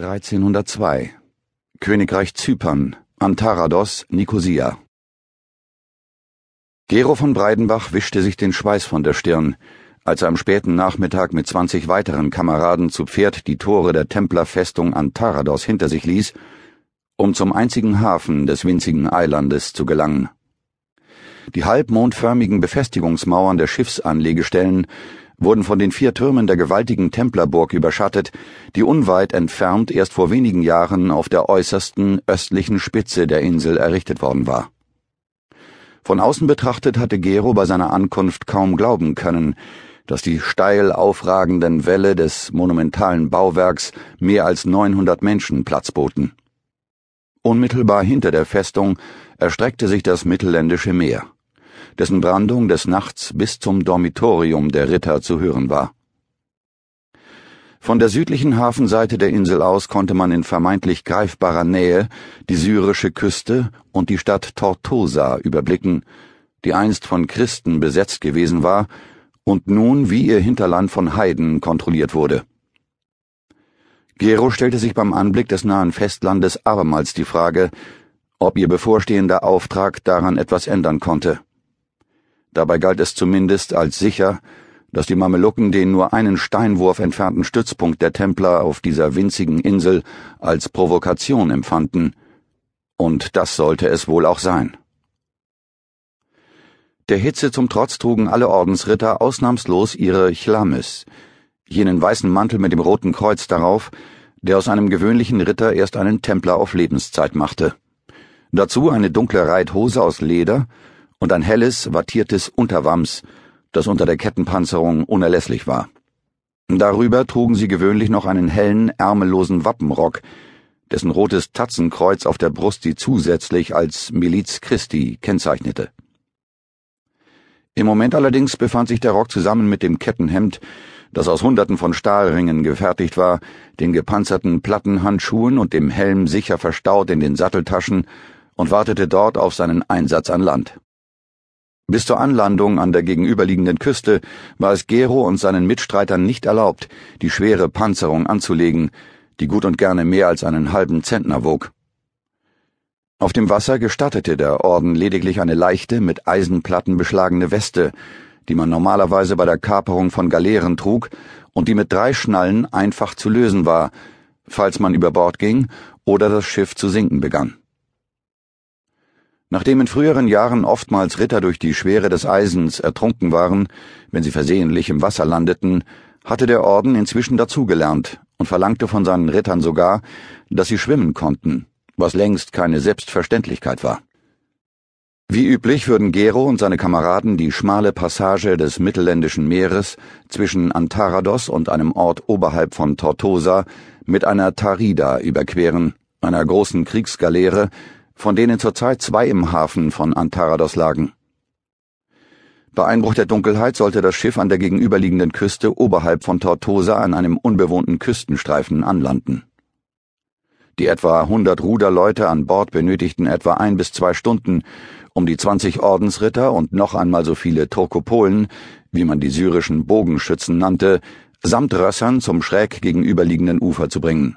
1302 Königreich Zypern Antarados Nikosia Gero von Breidenbach wischte sich den Schweiß von der Stirn, als er am späten Nachmittag mit zwanzig weiteren Kameraden zu Pferd die Tore der Templerfestung Antarados hinter sich ließ, um zum einzigen Hafen des winzigen Eilandes zu gelangen. Die halbmondförmigen Befestigungsmauern der Schiffsanlegestellen wurden von den vier Türmen der gewaltigen Templerburg überschattet, die unweit entfernt erst vor wenigen Jahren auf der äußersten östlichen Spitze der Insel errichtet worden war. Von außen betrachtet hatte Gero bei seiner Ankunft kaum glauben können, dass die steil aufragenden Wälle des monumentalen Bauwerks mehr als 900 Menschen Platz boten. Unmittelbar hinter der Festung erstreckte sich das mittelländische Meer dessen Brandung des Nachts bis zum Dormitorium der Ritter zu hören war. Von der südlichen Hafenseite der Insel aus konnte man in vermeintlich greifbarer Nähe die syrische Küste und die Stadt Tortosa überblicken, die einst von Christen besetzt gewesen war und nun wie ihr Hinterland von Heiden kontrolliert wurde. Gero stellte sich beim Anblick des nahen Festlandes abermals die Frage, ob ihr bevorstehender Auftrag daran etwas ändern konnte. Dabei galt es zumindest als sicher, dass die Mamelucken den nur einen Steinwurf entfernten Stützpunkt der Templer auf dieser winzigen Insel als Provokation empfanden, und das sollte es wohl auch sein. Der Hitze zum Trotz trugen alle Ordensritter ausnahmslos ihre Chlamis, jenen weißen Mantel mit dem roten Kreuz darauf, der aus einem gewöhnlichen Ritter erst einen Templer auf Lebenszeit machte. Dazu eine dunkle Reithose aus Leder und ein helles, wattiertes Unterwams, das unter der Kettenpanzerung unerlässlich war. Darüber trugen sie gewöhnlich noch einen hellen, ärmellosen Wappenrock, dessen rotes Tatzenkreuz auf der Brust sie zusätzlich als Miliz Christi kennzeichnete. Im Moment allerdings befand sich der Rock zusammen mit dem Kettenhemd, das aus Hunderten von Stahlringen gefertigt war, den gepanzerten Plattenhandschuhen und dem Helm sicher verstaut in den Satteltaschen und wartete dort auf seinen Einsatz an Land. Bis zur Anlandung an der gegenüberliegenden Küste war es Gero und seinen Mitstreitern nicht erlaubt, die schwere Panzerung anzulegen, die gut und gerne mehr als einen halben Zentner wog. Auf dem Wasser gestattete der Orden lediglich eine leichte, mit Eisenplatten beschlagene Weste, die man normalerweise bei der Kaperung von Galeeren trug und die mit drei Schnallen einfach zu lösen war, falls man über Bord ging oder das Schiff zu sinken begann. Nachdem in früheren Jahren oftmals Ritter durch die Schwere des Eisens ertrunken waren, wenn sie versehentlich im Wasser landeten, hatte der Orden inzwischen dazugelernt und verlangte von seinen Rittern sogar, dass sie schwimmen konnten, was längst keine Selbstverständlichkeit war. Wie üblich würden Gero und seine Kameraden die schmale Passage des mittelländischen Meeres zwischen Antarados und einem Ort oberhalb von Tortosa mit einer Tarida überqueren, einer großen Kriegsgaleere, von denen zurzeit zwei im Hafen von Antarados lagen. Bei Einbruch der Dunkelheit sollte das Schiff an der gegenüberliegenden Küste oberhalb von Tortosa an einem unbewohnten Küstenstreifen anlanden. Die etwa hundert Ruderleute an Bord benötigten etwa ein bis zwei Stunden, um die zwanzig Ordensritter und noch einmal so viele Turkopolen, wie man die syrischen Bogenschützen nannte, samt Rössern zum schräg gegenüberliegenden Ufer zu bringen.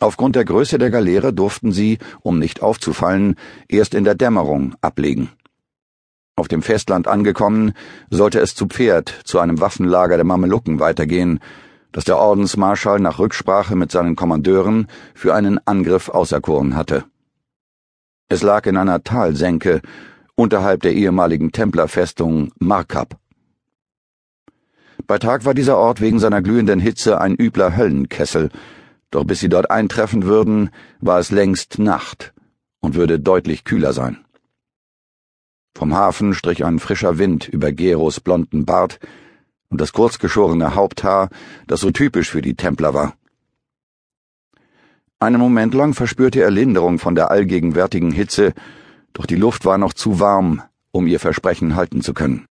Aufgrund der Größe der Galeere durften sie, um nicht aufzufallen, erst in der Dämmerung ablegen. Auf dem Festland angekommen, sollte es zu Pferd zu einem Waffenlager der Mamelucken weitergehen, das der Ordensmarschall nach Rücksprache mit seinen Kommandeuren für einen Angriff auserkoren hatte. Es lag in einer Talsenke unterhalb der ehemaligen Templerfestung Markab. Bei Tag war dieser Ort wegen seiner glühenden Hitze ein übler Höllenkessel, doch bis sie dort eintreffen würden, war es längst Nacht und würde deutlich kühler sein. Vom Hafen strich ein frischer Wind über Geros blonden Bart und das kurzgeschorene Haupthaar, das so typisch für die Templer war. Einen Moment lang verspürte er Linderung von der allgegenwärtigen Hitze, doch die Luft war noch zu warm, um ihr Versprechen halten zu können.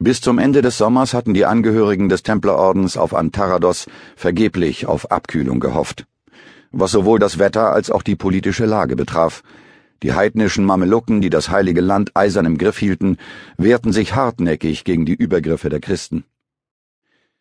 Bis zum Ende des Sommers hatten die Angehörigen des Templerordens auf Antarados vergeblich auf Abkühlung gehofft, was sowohl das Wetter als auch die politische Lage betraf. Die heidnischen Mamelucken, die das heilige Land eisern im Griff hielten, wehrten sich hartnäckig gegen die Übergriffe der Christen.